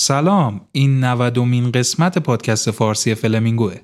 سلام این 90 قسمت پادکست فارسی فلمینگوه.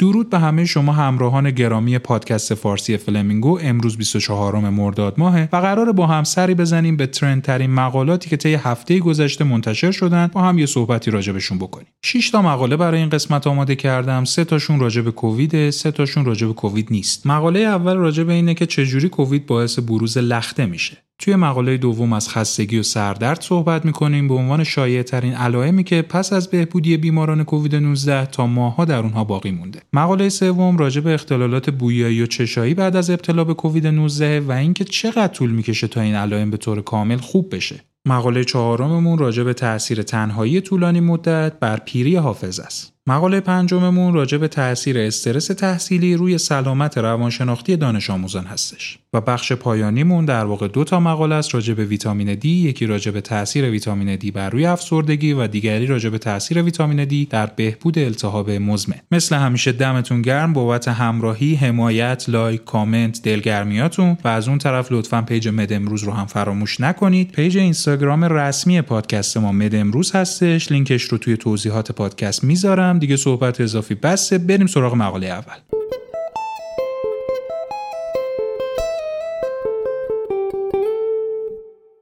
درود به همه شما همراهان گرامی پادکست فارسی فلمینگو. امروز 24 مرداد ماه و قرار با هم سری بزنیم به ترند ترین مقالاتی که طی هفته گذشته منتشر شدن. با هم یه صحبتی راجبشون بکنیم. 6 تا مقاله برای این قسمت آماده کردم. سه تاشون راجع به کووید سه تاشون راجع به کووید نیست. مقاله اول راجع به اینه که چجوری کووید باعث بروز لخته میشه. توی مقاله دوم از خستگی و سردرد صحبت می‌کنیم به عنوان شایع ترین علائمی که پس از بهبودی بیماران کووید 19 تا ماهها در اونها باقی مونده. مقاله سوم راجع به اختلالات بویایی و چشایی بعد از ابتلا به کووید 19 و اینکه چقدر طول می‌کشه تا این علائم به طور کامل خوب بشه. مقاله چهارممون راجع به تاثیر تنهایی طولانی مدت بر پیری حافظ است. مقاله پنجممون راجع به تاثیر استرس تحصیلی روی سلامت روانشناختی دانش آموزان هستش. و بخش پایانیمون در واقع دو تا مقاله است راجع به ویتامین دی یکی راجع به تاثیر ویتامین دی بر روی افسردگی و دیگری راجع به تاثیر ویتامین دی در بهبود التهاب مزمن. مثل همیشه دمتون گرم بابت همراهی حمایت like comment دلگرمیاتون و از اون طرف لطفا page مد امروز رو هم فراموش نکنید. page اینستاگرام رسمی پادکست ما مد امروز هستش. لینکش رو توی توضیحات پادکست می‌ذارم. دیگه صحبت اضافی بسه. بریم سراغ مقاله اول.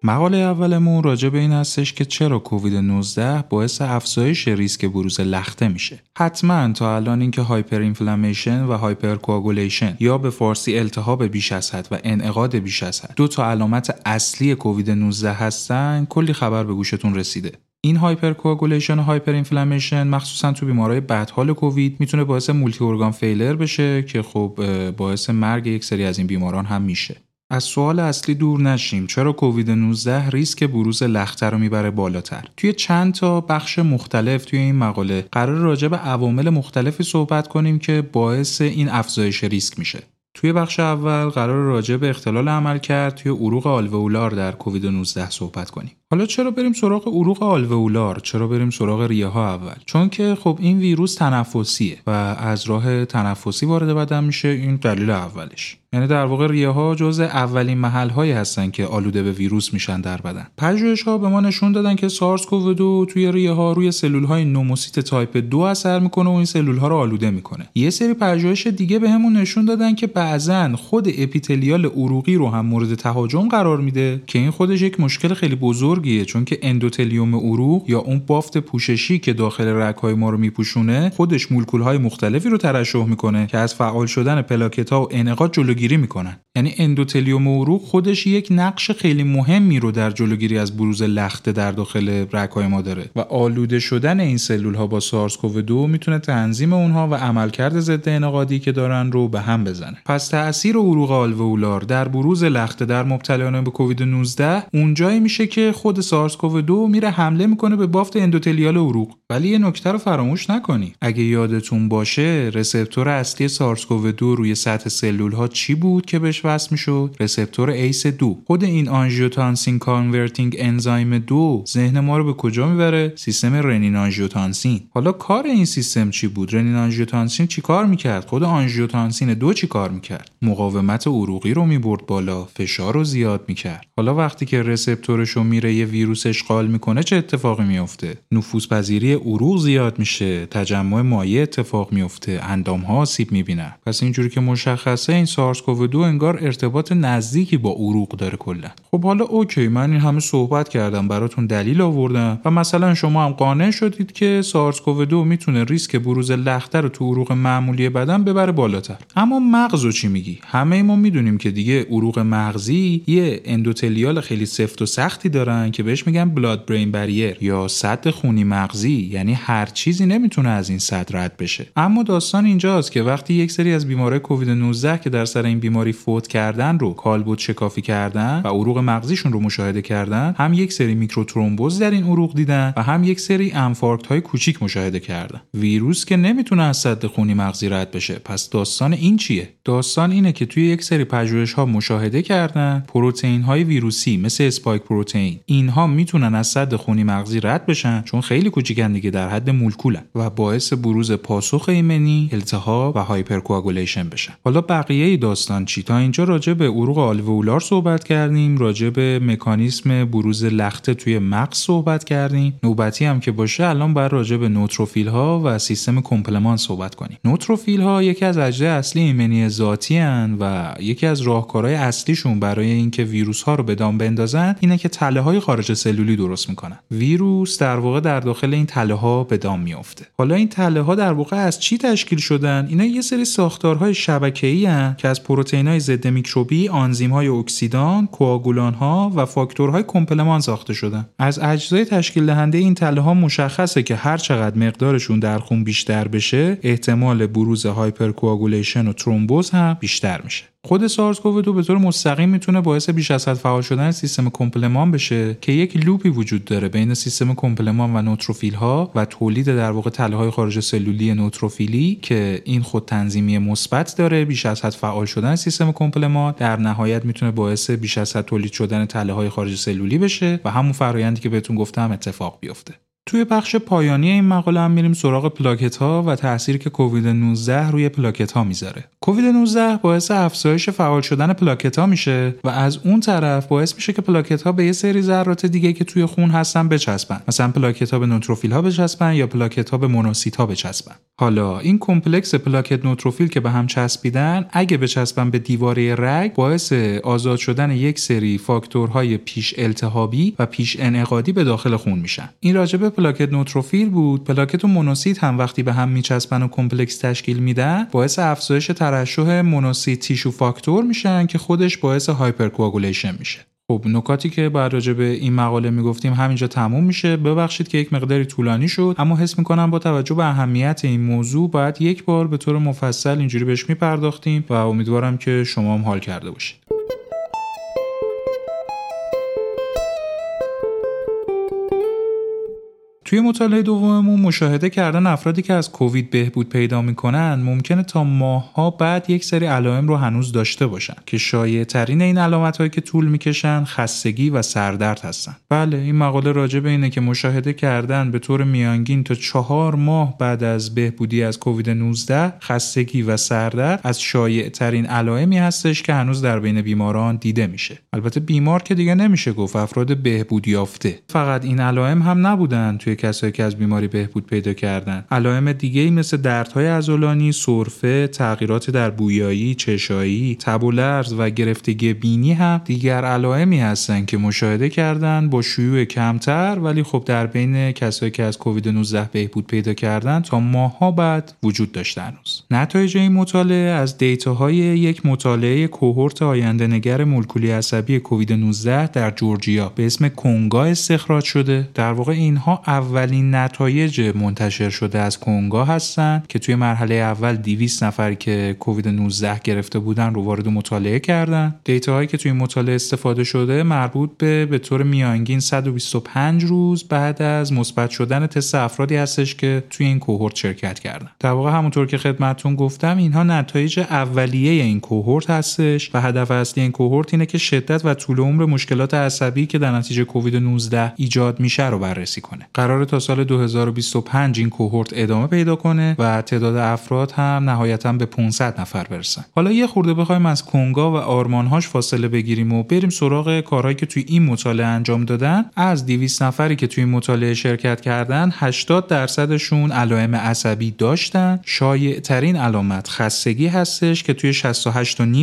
مقاله اولمون راجع به این هستش که چرا کووید 19 باعث افزایش ریسک بروز لخته میشه. حتما تا الان اینکه hyper inflammation و hyper coagulation یا به فارسی التهاب بیش از حد و انعقاد بیش از حد دو تا علامت اصلی کووید 19 هستن کلی خبر به گوشتون رسیده. این hyper coagulation و hyper inflammation مخصوصا تو بیمارای بدحال کووید می‌تونه باعث multi organ failure بشه که خب باعث مرگ یک سری از این بیماران هم میشه از سوال اصلی دور نشیم. چرا کووید 19 ریسک بروز لخته رو می‌بره بالاتر؟ توی چند تا بخش مختلف توی این مقاله قراره راجع به عوامل مختلفی صحبت کنیم که باعث این افزایش ریسک میشه. توی بخش اول قراره راجع به اختلال عملکرد توی عروق آلوئولار در کووید 19 صحبت کنیم. حالا چرا بریم سراغ عروق آلوئولار چرا بریم سراغ ریه ها اول؟ چون که خب این ویروس تنفسیه و از راه تنفسی وارد بدن میشه این دلیل اولش. یعنی در واقع ریه ها جزء اولین محل هایی هستن که آلوده به ویروس میشن در بدن. پژوهش ها به ما نشون دادن که SARS-CoV-2 توی ریه ها روی سلول های pneumocyte type 2 اثر می‌کنه و این سلول ها رو آلوده می‌کنه. یه سری پژوهش دیگه بهمون به نشون دادن که بعضا خود epithelial عروقی رو هم مورد تهاجم قرار میده که این خودش یک مشکل خیلی بزرگیه چون که endothelium عروق یا اون بافت پوششی که داخل رگهای ما رو میپوشونه خودش مولکول های مختلفی رو ترشح می‌کنه که از فعال شدن پلاکت و انعقاد جلوگیری می‌کنن. یعنی endothelium عروق خودش یک نقش خیلی مهمی رو در جلوگیری از بروز لخته در داخل رگهای ما داره و آلوده شدن این سلول ها با SARS-CoV-2 می‌تونه تنظیم اونها و عملکرد ضد انعقادی که دارن رو به هم بزنه. پس تاثیر عروق آلوئولار در بروز لخته در مبتلایان به کووید 19 اونجایی میشه که SARS-CoV 2 میره حمله می‌کنه به بافت اندوتلیال عروق. ولی یه نکته رو فراموش نکنی. اگه یادتون باشه receptor اصلی SARS-CoV 2 روی سطح سلول ها چی بود که بهش وصل می‌شد؟ receptor ACE 2 خود این آنژیوتانسین converting enzyme 2 ذهن ما رو به کجا می‌بره؟ سیستم رنین آنژیوتانسین حالا کار این سیستم چی بود؟ رنین آنژیوتانسین چی کار می‌کرد؟ خود آنژیوتانسین دو چی کار می‌کرد؟ مقاومت عروقی رو می‌برد بالا فشار رو زیاد می‌کرد. حالا وقتی که receptor ش میره یه ویروس اشغال می‌کنه چه اتفاقی میفته نفوذ پذیری عروق زیاد میشه تجمع مایع اتفاق میفته اندام ها آسیب می‌بینن پس اینجوری که مشخصه این SARS-CoV 2 انگار ارتباط نزدیکی با عروق داره کلا. خب حالا اوکی من این همه صحبت کردم براتون دلیل آوردم و مثلا شما هم قانع شدید که SARS-CoV 2 می‌تونه ریسک بروز لخته رو تو عروق معمولی بدن ببره بالاتر. اما مغزو چی میگی؟ همه ما می‌دونیم که دیگه عروق مغزی یه اندوتلیال خیلی سفت و سختی دارن که بهش میگن blood brain barrier یا سد خونی مغزی یعنی هر چیزی نمی‌تونه از این سد رد بشه. اما داستان اینجاست که وقتی یک سری از بیمارای کووید 19 که در سر این بیماری فوت کردن رو کالبد شکافی کردن و عروق مغزیشون رو مشاهده کردن هم یک سری میکروترومبوز در این عروق دیدن و هم یک سری انفارکت های کوچیک مشاهده کردن. ویروس که نمی‌تونه از سد خونی مغزی رد بشه. پس داستان این چیه؟ داستان اینه که توی یک سری پژوهش ها مشاهده کردن پروتئین های ویروسی مثل spike protein اینها می‌تونن از سد خونی مغزی رد بشن چون خیلی کوچیکن دیگه در حد مولکولن و باعث بروز پاسخ ایمنی التهاب و hypercoagulation بشن. حالا بقیه داستان چی؟ تا اینجا راجع به عروق آلوئولار صحبت کردیم راجع به مکانیسم بروز لخته توی مغز صحبت کردیم. نوبتی هم که باشه الان باید راجع به نوتروفیل ها و سیستم کمپلمان صحبت کنیم. نوتروفیل ها یکی از اجزای اصلی ایمنی ذاتی هن و یکی از راهکارهای اصلیشون برای اینکه ویروس ها رو به دام بندازن اینه که تله های خارج سلولی درست می‌کنن. ویروس در واقع در داخل این تله ها به دام میافته. حالا این تله ها در واقع از چی تشکیل شدن؟ اینا یه سری ساختارهای شبکه‌ای هن که از پروتئین‌های ضد میکروبی های اکسیدان کوآگولان ها و فاکتورهای کمپلمان ساخته شدن. از اجزای تشکیل دهنده این تله ها مشخصه که هر چقدر مقدارشون در خون بیشتر بشه احتمال بروز hypercoagulation و ترومبوز هم بیشتر میشه. خود SARS-CoV به طور مستقیم می‌تونه باعث بیش از حد فعال شدن سیستم کمپلمان بشه که یک loop ی وجود داره بین سیستم کمپلمان و نوتروفیل ها و تولید در واقع تله های خارج سلولی نوتروفیلی که این خود تنظیمی مثبت داره بیش از حد فعال شدن سیستم کمپلمان در نهایت می‌تونه باعث بیش از حد تولید شدن تله های خارج سلولی بشه و همون فرایندی که بهتون گفتم اتفاق بیفته. توی بخش پایانی این مقاله هم میریم سراغ پلاکت ها و تاثیری که کووید 19 روی پلاکت ها می‌ذاره. کووید 19 باعث افزایش فعال شدن پلاکت ها میشه و از اون طرف باعث میشه که پلاکت ها به یه سری ذرات دیگه که توی خون هستن بچسبن. مثلا پلاکت ها به نوتروفیل ها بچسبن یا پلاکت ها به مونوسیت ها بچسبن. حالا این کمپلکس پلاکت نوتروفیل که به هم چسبیدن اگه بچسبن به دیواره رگ باعث آزاد شدن یک سری فاکتورهای پیش التهابی و پیش انعقادی به داخل خون میشن. این راجبه پلاکت نوتروفیل بود. پلاکت و مونوسیت هم وقتی به هم میچسبن و کمپلکس تشکیل میدن باعث افزایش ترشح مونوسیت tissue factor میشن که خودش باعث hypercoagulation میشه. خب نکاتی که باید راجع به این مقاله می‌گفتیم همینجا تموم میشه. ببخشید که یک مقداری طولانی شد اما حس می‌کنم با توجه به اهمیت این موضوع باید یک بار به طور مفصل اینجوری بهش میپرداختیم و امیدوارم که شما هم حال کرده باشید. توی مطالعه دوممون مشاهده کردن افرادی که از کووید بهبود پیدا می‌کنن ممکنه تا ماهها بعد یک سری علائم رو هنوز داشته باشن که شایع ترین این علامت هایی که طول می‌کشن خستگی و سردرد هستن. بله این مقاله راجع به اینه که مشاهده کردن به طور میانگین تا چهار ماه بعد از بهبودی از کووید 19 خستگی و سردرد از شایع ترین علائمی هستش که هنوز در بین بیماران دیده میشه. البته بیمار که دیگه نمیشه گفت افراد بهبود یافته. فقط این علائم هم نبودن توی کسایی که از بیماری بهبود پیدا کردن علائم دیگه مثل دردهای عضلانی، سرفه، تغییرات در بویایی، چشایی، تب و لرز و گرفتگی بینی هم دیگر علائمی هستن که مشاهده کردن با شیوع کمتر ولی خب در بین کسایی که از کووید 19 بهبود پیدا کردن تا ماهها بعد وجود داشته هنوز. نتایج این مطالعه از دیتاهای یک مطالعه کوهورت آینده نگر مولکولی عصبی کووید 19 در جورجیا به اسم کنگا استخراج شده. در واقع اینها اولین نتایج منتشر شده از کنگا هستند که توی مرحله اول 200 نفر که کووید 19 گرفته بودن رو وارد مطالعه کردن. دیتا هایی که توی مطالعه استفاده شده مربوط به به طور میانگین 125 روز بعد از مثبت شدن تست افرادی هستش که توی این کوهورت شرکت کردن. در واقع همونطور که خدمتتون گفتم اینها نتایج اولیه این کوهورت هستش و هدف اصلی این کوهورت اینه که شدت و طول عمر مشکلات عصبی که در نتیجه کووید 19 ایجاد میشه رو بررسی کنه. قرار تا سال 2025 این کوهورت ادامه پیدا کنه و تعداد افراد هم نهایتا به 500 نفر برسن. حالا یه خورده بخوایم از کنگا و آرمانهاش فاصله بگیریم و بریم سراغ کارهایی که توی این مطالعه انجام دادن. از 200 نفری که توی این مطالعه شرکت کردن 80 درصدشون علائم عصبی داشتن. شایع ترین علامت خستگی هستش که توی 68.5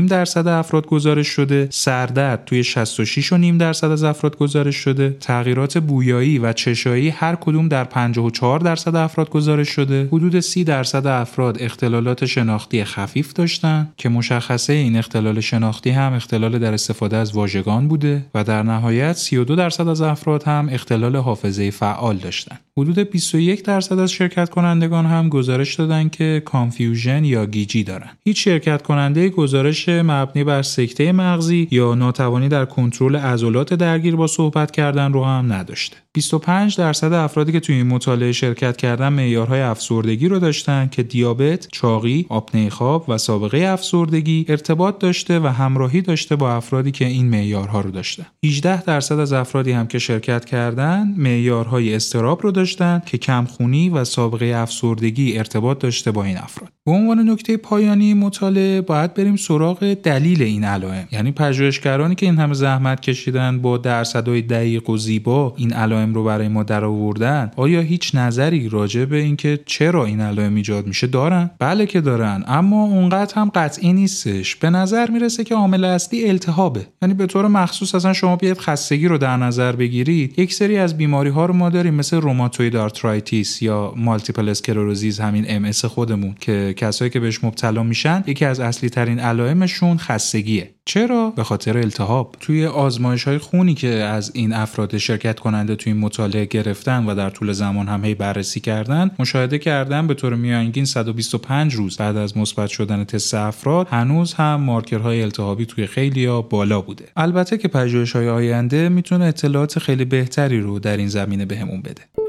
درصد افراد گزارش شده. سردرد توی 66.5 درصد از افراد گزارش شده. تغییرات بویایی و چشایی هر کدوم در 54 درصد افراد گزارش شده؟ حدود 30 درصد افراد اختلالات شناختی خفیف داشتن که مشخصه این اختلال شناختی هم اختلال در استفاده از واژگان بوده و در نهایت 32 درصد از افراد هم اختلال حافظه فعال داشتن. حدود 21 درصد از شرکت کنندگان هم گزارش دادن که confusion یا گیجی دارن. هیچ شرکت کننده گزارش مبنی بر سکته مغزی یا ناتوانی در کنترل عضلات درگیر با صحبت کردن رو هم نداشته. 25 درصد افرادی که توی این مطالعه شرکت کردن معیارهای افسردگی رو داشتن که دیابت، چاقی، آپنه خواب و سابقه افسردگی ارتباط داشته و همراهی داشته با افرادی که این معیارها رو داشتن. 18 درصد از افرادی هم که شرکت کردن معیارهای استراب رو داشتن که کمخونی و سابقه افسردگی ارتباط داشته با این افراد. به عنوان نکته پایانی مطالعه باید بریم سراغ دلیل این علائم یعنی پژوهشگرانی که این همه زحمت کشیدن با درصدهای دقیق و زیبا این علائم رو برای ما درآوردن آیا هیچ نظری راجع به اینکه چرا این علائم ایجاد میشه دارن؟ بله که دارن اما اونقدر هم قطعی نیستش. به نظر می‌رسه که عامل اصلی التهابه. یعنی به طور مخصوص اصلا شما بیاید خستگی رو در نظر بگیرید یک سری از بیماری ها رو ما داریم مثل rheumatoid arthritis یا multiple sclerosis همین MS خودمون که کسایی که بهش مبتلا میشن یکی از اصلی ترین علائمشون خستگیه. چرا؟ به خاطر التهاب. توی آزمایش های خونی که از این افراد شرکت کننده توی مطالعه گرفتن و در طول زمان هم هی بررسی کردن مشاهده کردن به طور میانگین 125 روز بعد از مثبت شدن تست افراد هنوز هم مارکرهای التهابی توی خیلی ها بالا بوده. البته که پژوهش های آینده می‌تونه اطلاعات خیلی بهتری رو در این زمینه بهمون بده.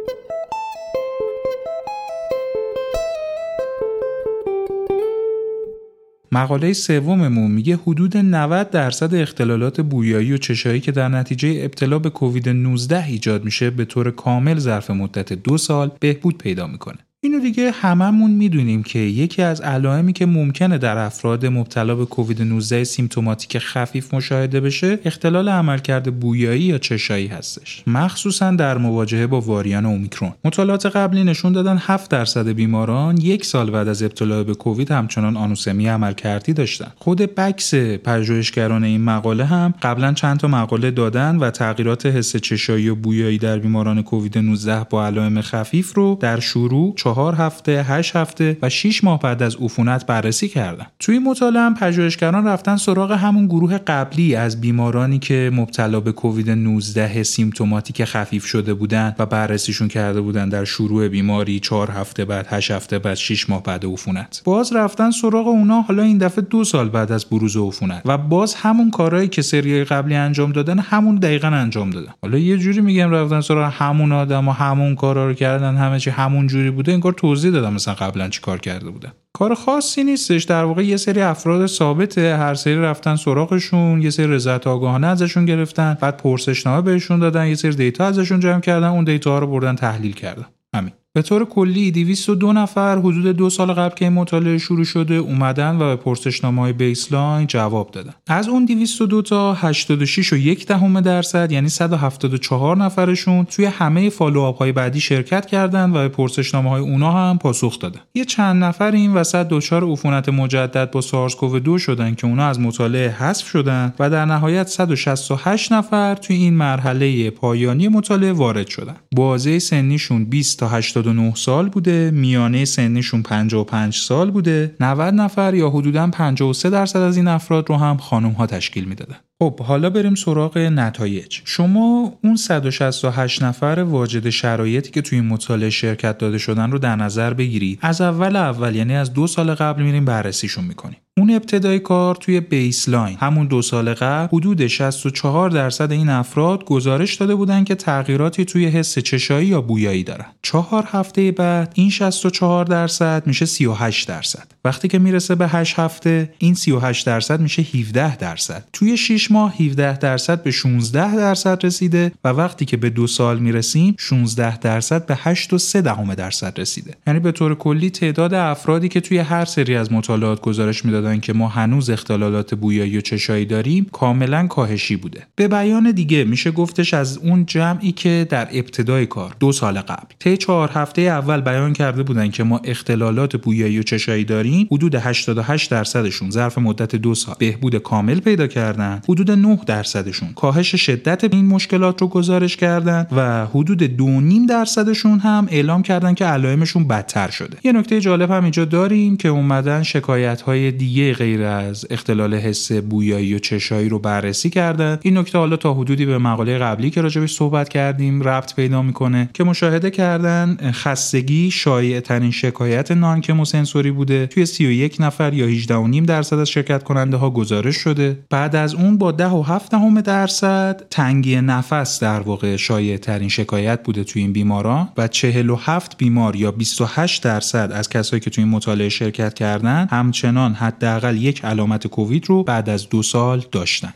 مقاله سوممون میگه حدود 90 درصد اختلالات بویایی و چشایی که در نتیجه ابتلا به کووید 19 ایجاد میشه به طور کامل ظرف مدت دو سال بهبود پیدا می‌کنه. اینو دیگه هممون می‌دونیم که یکی از علائمی که ممکنه در افراد مبتلا به کووید 19 سیمتوماتیک خفیف مشاهده بشه اختلال عملکرد بویایی یا چشایی هستش. مخصوصا در مواجهه با واریان اومیکرون. مطالعات قبلی نشون دادن 7 درصد بیماران یک سال بعد از ابتلا به کووید همچنان آنوسمی عملکردی داشتن. خود بکس پژوهشگران این مقاله هم قبلا چند تا مقاله دادن و تغییرات حس چشایی و بویایی در بیماران کووید 19 با علائم خفیف رو در شروع چهار هفته، هشت هفته و 6 ماه بعد از عفونت بررسی کردن. توی این مطالعه هم پژوهشگران رفتن سراغ همون گروه قبلی از بیمارانی که مبتلا به کووید 19 سیمتوماتیک خفیف شده بودن و بررسیشون کرده بودن در شروع بیماری 4 هفته بعد 8 هفته بعد 6 ماه بعد عفونت. باز رفتن سراغ اونا حالا این دفعه دو سال بعد از بروز عفونت و باز همون کارهایی که سری قبلی انجام دادن همون دقیقا انجام دادن. حالا یه جوری میگم رفتن سراغ همون آدم و همون کارا رو کردن همه چی همون جوری بوده انگار توضیح دادم مثلا قبلا چی کار کرده بودن. کار خاصی نیستش در واقع یه سری افراد ثابته هر سری رفتن سراغشون یه سری رضایت آگاهانه ازشون گرفتن بعد پرسشنامه بهشون دادن یه سری data ازشون جمع کردن اون data ها رو بردن تحلیل کردن. همین. به طور کلی 202 نفر حدود دو سال قبل که این مطالعه شروع شده اومدن و به پرسشنامه های baseline جواب دادن. از اون 202 تا 86 و یک دهم درصد یعنی 174 نفرشون توی همه follow-up های بعدی شرکت کردند و به پرسشنامه های اونا هم پاسخ دادن. یه چند نفر این وسط دچار عفونت مجدد با سارس کوو 2 شدن که اونا از مطالعه حذف شدن و در نهایت 168 نفر توی این مرحله پایانی مطالعه وارد شدن. بازه سنیشون 20 تا 80 79 سال بوده میانه سنشون 55 سال بوده. 90 نفر یا حدودا 53 درصد از این افراد رو هم خانم ها تشکیل می‌دادن. خب حالا بریم سراغ نتایج. شما اون 168 نفر واجد شرایطی که توی این مطالعه شرکت داده شدن رو در نظر بگیرید. از اول اول یعنی از دو سال قبل میریم بررسیشون می‌کنیم. اون ابتدای کار توی بیسلاین. همون دو سال قبل حدود 64 درصد این افراد گزارش داده بودن که تغییراتی توی حس چشایی یا بویایی دارن. چهار هفته بعد این 64 درصد میشه 38 درصد. وقتی که می‌رسه به 8 هفته این 38 درصد میشه 17 درصد. توی 6 ماه 17 درصد به 16 درصد رسیده و وقتی که به دو سال می‌رسیم 16 درصد به 8 و 3 دهم درصد رسیده. یعنی به طور کلی تعداد افرادی که توی هر سری از مطالعات گزارش می‌دادن که ما هنوز اختلالات بویایی و چشایی داریم کاملا کاهشی بوده. به بیان دیگه میشه گفتش از اون جمعی که در ابتدای کار دو سال قبل طی چهار هفته اول بیان کرده بودن که ما اختلالات بویایی و چشایی داریم حدود 88 درصدشون ظرف مدت دو سال بهبود کامل پیدا کردن حدود 9 درصدشون کاهش شدت این مشکلات رو گزارش کردن و حدود 2.5 درصدشون هم اعلام کردن که علائمشون بدتر شده. یه نکته جالب هم اینجا داریم که اومدن شکایت های دیگه غیر از اختلال حس بویایی و چشایی رو بررسی کردن. این نکته حالا تا حدودی به مقاله قبلی که راجبش صحبت کردیم ربط پیدا می‌کنه که مشاهده کردن خستگی شایع ترین شکایت نانکموسنسوری بوده. توی 31 نفر یا 18.5 درصد از شرکت کننده ها گزارش شده. بعد از اون با 10 و 7 درصد تنگی نفس در واقع شایع ترین شکایت بوده توی این بیماران و 47 بیمار یا 28 درصد از کسایی که توی این مطالعه شرکت کردن همچنان حداقل یک علامت کووید رو بعد از دو سال داشتن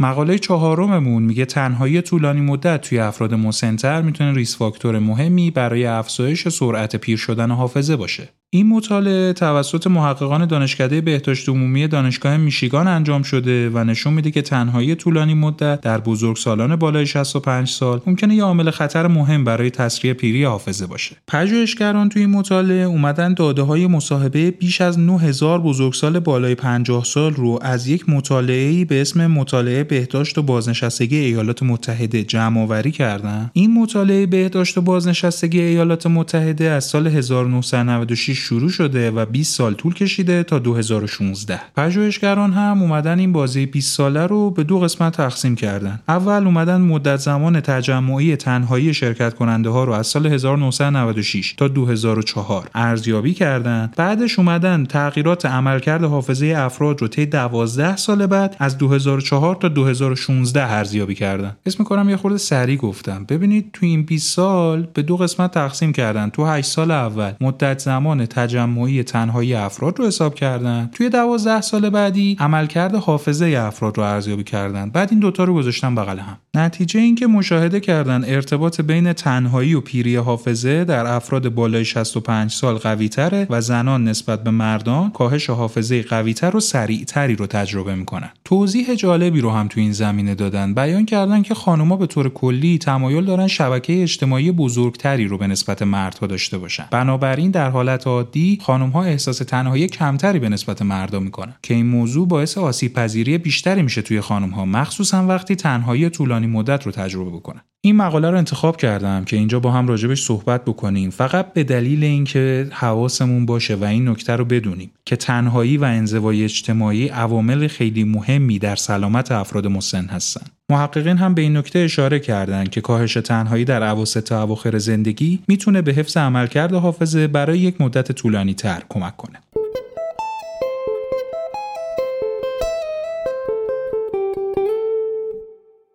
مقاله چهارممون میگه تنهایی طولانی مدت توی افراد مسنتر می‌تونه ریس فاکتور مهمی برای افزایش سرعت پیر شدن حافظه باشه. این مطالعه توسط محققان دانشکده بهداشت عمومی دانشگاه میشیگان انجام شده و نشون میده که تنهایی طولانی مدت در بزرگسالان بالای 65 سال ممکنه یه عامل خطر مهم برای تسریع پیری حافظه باشه. پژوهشگران توی این مطالعه اومدن داده های مصاحبه بیش از 9000 بزرگسال بالای 50 سال رو از یک مطالعه به اسم مطالعه بهداشت و بازنشستگی ایالات متحده جمع آوری کردن. این مطالعه بهداشت و بازنشستگی ایالات متحده از سال 1996 شروع شده و 20 سال طول کشیده تا 2016 پژوهشگران هم اومدن این بازی 20 ساله رو به دو قسمت تقسیم کردن. اول اومدن مدت زمان تجمعی تنهایی شرکت کننده ها رو از سال 1996 تا 2004 ارزیابی کردن. بعدش اومدن تغییرات عملکرد حافظه افراد رو طی 12 سال بعد از 2004 تا 2016 ارزیابی کردن. اسم می‌کنم یه خورده سریع گفتم. ببینید تو این 20 سال به دو قسمت تقسیم کردن. تو 8 سال اول مدت زمان تجمعی تنهایی افراد رو حساب کردن. توی دوازده سال بعدی عملکرد حافظه افراد رو ارزیابی کردن. بعد این دوتا رو گذاشتن بغل هم. نتیجه اینکه مشاهده کردن ارتباط بین تنهایی و پیری حافظه در افراد بالای 65 سال قوی تره و زنان نسبت به مردان کاهش حافظه قوی تر و سریعتری رو تجربه می‌کنن. توضیح جالبی رو هم تو این زمینه دادن. بیان کردن که خانوما به طور کلی تمایل دارن شبکه اجتماعی بزرگتری رو به نسبت مردها داشته باشن. بنابراین در حالت عادی خانم ها احساس تنهایی کمتری به نسبت مردا می‌کنن که این موضوع باعث آسیب پذیری بیشتری میشه توی خانم ها مخصوصا وقتی تنهایی طولانی مدت رو تجربه بکنن این مقاله رو انتخاب کردم که اینجا با هم راجبش صحبت بکنیم. فقط به دلیل اینکه حواسمون باشه و این نکته رو بدونیم که تنهایی و انزوای اجتماعی عوامل خیلی مهمی در سلامت افراد مسن هستن. محققین هم به این نکته اشاره کردند که کاهش تنهایی در اواسط اواخر زندگی می‌تونه به حفظ عملکرد حافظه برای یک مدت طولانی تر کمک کنه.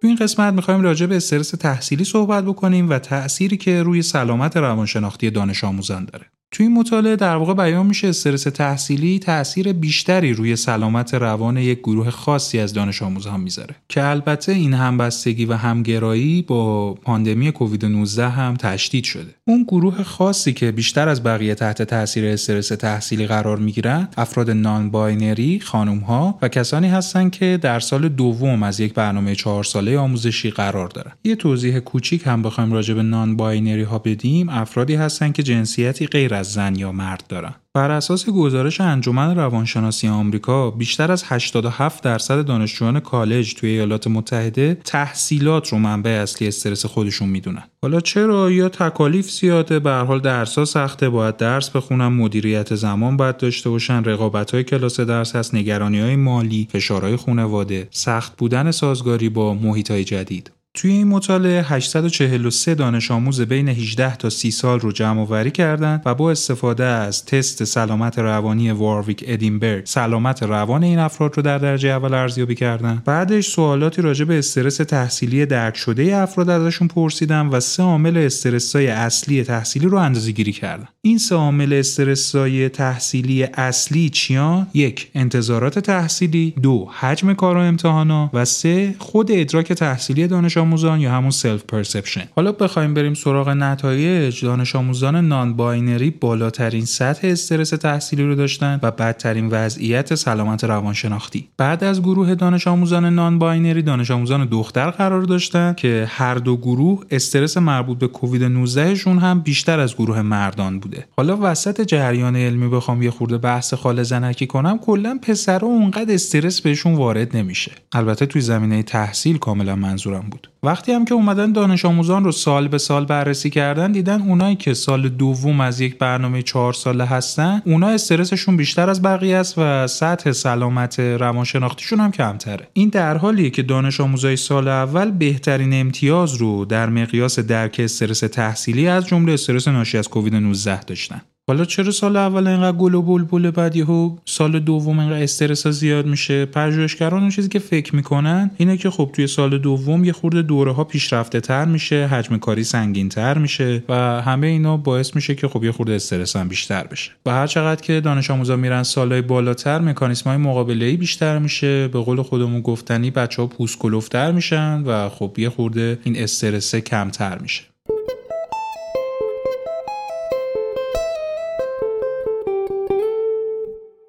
تو این قسمت می‌خوایم راجع به استرس تحصیلی صحبت بکنیم و تأثیری که روی سلامت روانشناختی دانش آموزان داره. توی این مطالعه در واقع بیان میشه استرس تحصیلی تاثیر بیشتری روی سلامت روان یک گروه خاصی از دانش آموزان می‌ذاره که البته این همبستگی و همگرایی با پاندمی کووید 19 هم تشدید شده اون گروه خاصی که بیشتر از بقیه تحت تاثیر استرس تحصیلی قرار می‌گیرن افراد non-binary خانم ها و کسانی هستند که در سال دوم از یک برنامه چهار ساله آموزشی قرار دارن. یه توضیح کوچیک هم بخوایم راجع به non-binary ها بدیم. افرادی هستند که جنسیتی غیر از زن یا مرد دارن. بر اساس گزارش انجمن روانشناسی آمریکا بیشتر از 87 درصد دانشجویان کالج توی ایالات متحده تحصیلات رو منبع اصلی استرس خودشون می‌دونن. حالا چرا یا تکالیف زیاده؟ به حال درسا سخته. باید درس بخونن مدیریت زمان باید داشته باشن رقابت های کلاس درس هست نگرانی های مالی فشارهای خانواده سخت بودن سازگاری با محیط های جدید. توی این مطالعه 843 دانش آموز بین 18 تا 30 سال رو جمع آوری کردند و با استفاده از تست سلامت روانی وارویک ادینبرگ سلامت روان این افراد رو در درجه اول ارزیابی کردن. بعدش سوالاتی راجع به استرس تحصیلی درک شده افراد ازشون پرسیدن و سه عامل استرسای اصلی تحصیلی رو اندازه گیری کردن. این سه عامل استرسای تحصیلی اصلی چیان؟ یک انتظارات تحصیلی. دو حجم کار و امتحانا و سه خود ادراک تحصیلی دانش آموزان یا همون self-perception حالا بخوایم بریم سراغ نتایج. دانش آموزان non-binary بالاترین سطح استرس تحصیلی رو داشتن و بدترین وضعیت سلامت روانشناختی. بعد از گروه دانش آموزان non-binary دانش آموزان دختر قرار داشتن که هر دو گروه استرس مربوط به کووید 19 شون هم بیشتر از گروه مردان بوده. حالا وسط جریان علمی بخوام یه خورده بحث خاله زنکی کنم کلا پسرا اونقدر استرس بهشون وارد نمیشه. البته توی زمینه تحصیل کاملا منظورم بود. وقتی هم که اومدن دانش آموزان رو سال به سال بررسی کردن دیدن اونایی که سال دوم از یک برنامه چهار ساله هستن اونا استرسشون بیشتر از بقیه است و سطح سلامت روانشناختیشون هم کمتره. این در حالیه که دانش آموزای سال اول بهترین امتیاز رو در مقیاس درک استرس تحصیلی از جمله استرس ناشی از کووید 19 داشتن. حالا چرا سال اول اینقدر گل و بلبل بعد یهو سال دوم اینقدر استرس زیاد میشه؟ پژوهشگران اون چیزی که فکر می‌کنن اینه که خب توی سال دوم یه خورده دوره ها پیشرفته تر میشه حجم کاری سنگین تر میشه و همه اینا باعث میشه که خب یه خورده استرس هم بیشتر بشه. و هر چقدر که دانش آموزا میرن سالهای بالاتر مکانیسم های مقابله ای بیشتر میشه به قول خودمون گفتنی بچه ها پوست میشن و خب یه خورده این استرس کمتر میشه.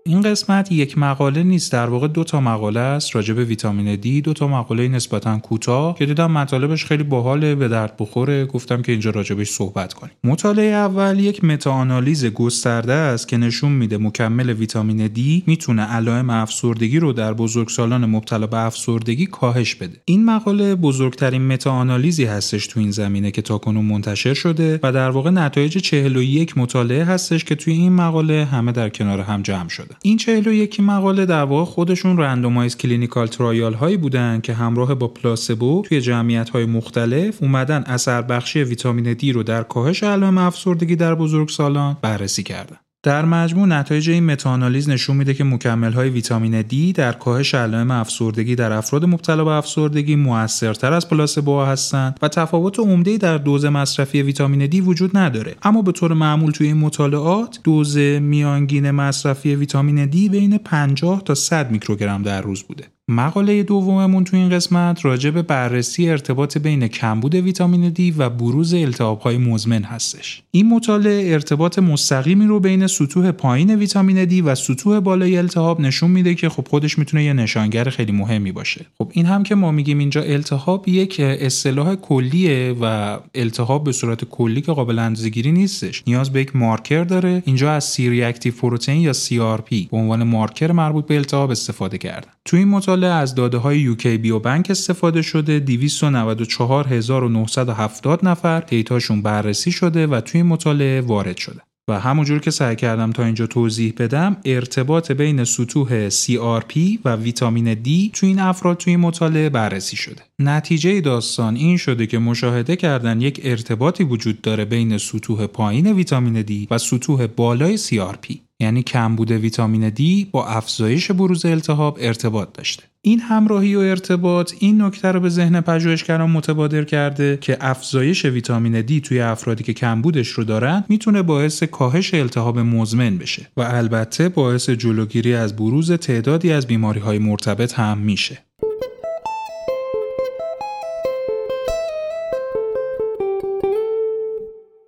این قسمت یک مقاله نیست. در واقع دو تا مقاله است. راجع به ویتامین دی دو تا مقاله نسبتا کوتاه که دیدم مطالبش خیلی باحاله به درد بخوره. گفتم که اینجا راجبش صحبت کنیم. مطالعه اول یک متاآنالیز گسترده است که نشون میده مکمل ویتامین دی می‌تونه علائم افسردگی رو در بزرگسالان مبتلا به افسردگی کاهش بده. این مقاله بزرگترین متاآنالیزی هستش تو این زمینه که تاکنون منتشر شده و در واقع نتایج 41 مطالعه هستش که توی این مقاله همه در کنار هم جمع شده. این 41 مقاله در واقع خودشون randomized clinical trial هایی بودن که همراه با placebo توی جمعیت های مختلف اومدن اثر بخشی ویتامین دی رو در کاهش علائم افسردگی در بزرگسالان بررسی کردن. در مجموع نتایج این متاآنالیز نشون میده که مکمل های ویتامین دی در کاهش علائم افسردگی در افراد مبتلا به افسردگی موثرتر از placebo هستند و تفاوت عمده در دوز مصرفی ویتامین دی وجود نداره. اما به طور معمول توی این مطالعات دوز میانگین مصرفی ویتامین دی بین 50 تا 100 میکروگرم در روز بوده. مقاله دوممون تو این قسمت راجع به بررسی ارتباط بین کمبود ویتامین دی و بروز التهاب‌های مزمن هستش. این مطالعه ارتباط مستقیمی رو بین سطوح پایین ویتامین دی و سطوح بالای التهاب نشون میده که خب خودش می‌تونه یه نشانگر خیلی مهمی باشه. خب این هم که ما میگیم اینجا التهاب یک اصطلاح کلیه و التهاب به صورت کلی که قابل اندازه‌گیری نیستش. نیاز به یک مارکر داره. اینجا از سی پروتئین یا CRP به عنوان مارکر مربوط به التهاب استفاده کردن. تو این مطالعه از داده های یوکی بیو بنک استفاده شده 294970 نفر دیتاشون بررسی شده و توی مطالعه وارد شده و همونجور که سعی کردم تا اینجا توضیح بدم ارتباط بین سطوح CRP و ویتامین D تو این افراد توی مطالعه بررسی شده. نتیجه داستان این شده که مشاهده کردن یک ارتباطی وجود داره بین سطوح پایین ویتامین D و سطوح بالای CRP. یعنی کمبود ویتامین D با افزایش بروز التهاب ارتباط داشته. این همراهی و ارتباط این نکته رو به ذهن پژوهشگران متبادر کرده که افزایش ویتامین دی توی افرادی که کمبودش رو دارن می‌تونه باعث کاهش التهاب مزمن بشه و البته باعث جلوگیری از بروز تعدادی از بیماری های مرتبط هم میشه.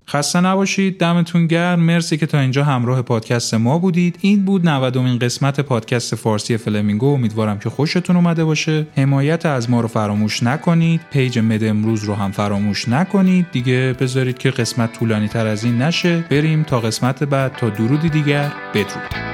خسته نباشید دمتون گرم. مرسی که تا اینجا همراه پادکست ما بودید. این بود 90 قسمت پادکست فارسی فلمینگو. امیدوارم که خوشتون اومده باشه. حمایت از ما رو فراموش نکنید. page مد امروز رو هم فراموش نکنید. دیگه بذارید که قسمت طولانی تر از این نشه. بریم تا قسمت بعد. تا درودی دیگر. بدرود.